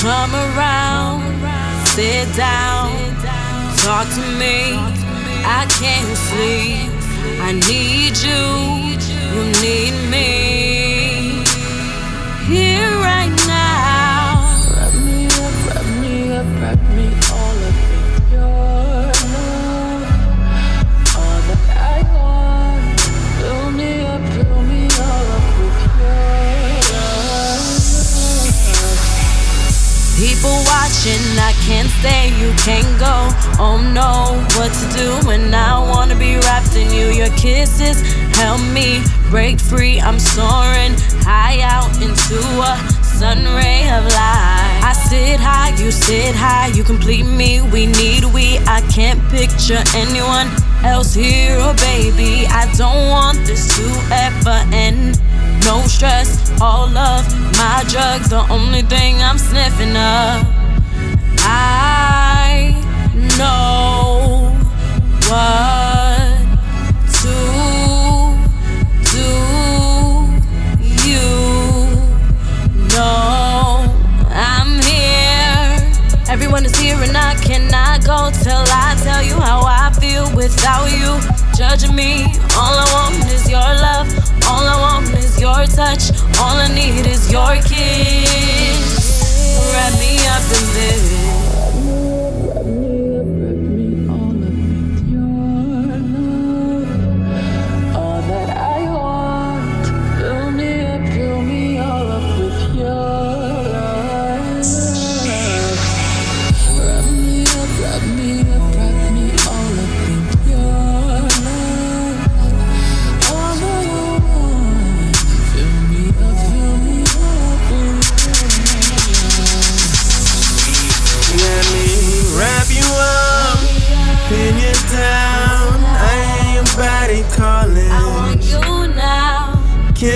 Come around, sit down, talk to me. I can't sleep. I need you, you need me. Here right now. Wrap me up, wrap me up, wrap me all People watching, I can't stay, you can't go. Oh no, what to do when I wanna be wrapped in you? Your kisses help me break free. I'm soaring high out into a sun ray of light. I sit high, you sit high, you complete me. We need we. I can't picture anyone else here, oh baby. I don't want this to ever end. No stress, all love, my drugs, the only thing I'm sniffing up. I know what to do. You know I'm here. Everyone is here, and I cannot go till I tell you how I feel without you judging me. All I want is your love. All I want is your touch. All I need is your kiss. Wrap me up in this.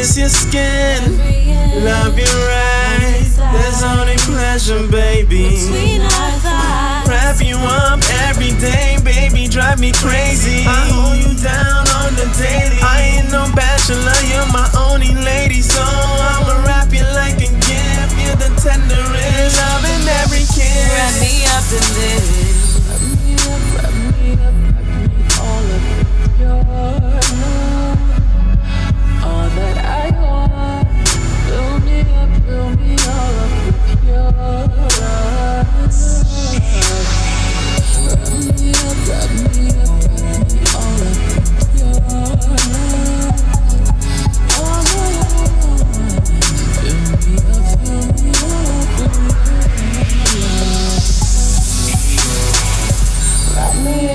Kiss your skin, love you right. There's only pleasure, baby. Between our thighs. Wrap you up every day, baby. Drive me crazy.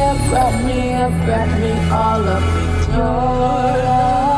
up, wrap me up, wrap me all up in your love.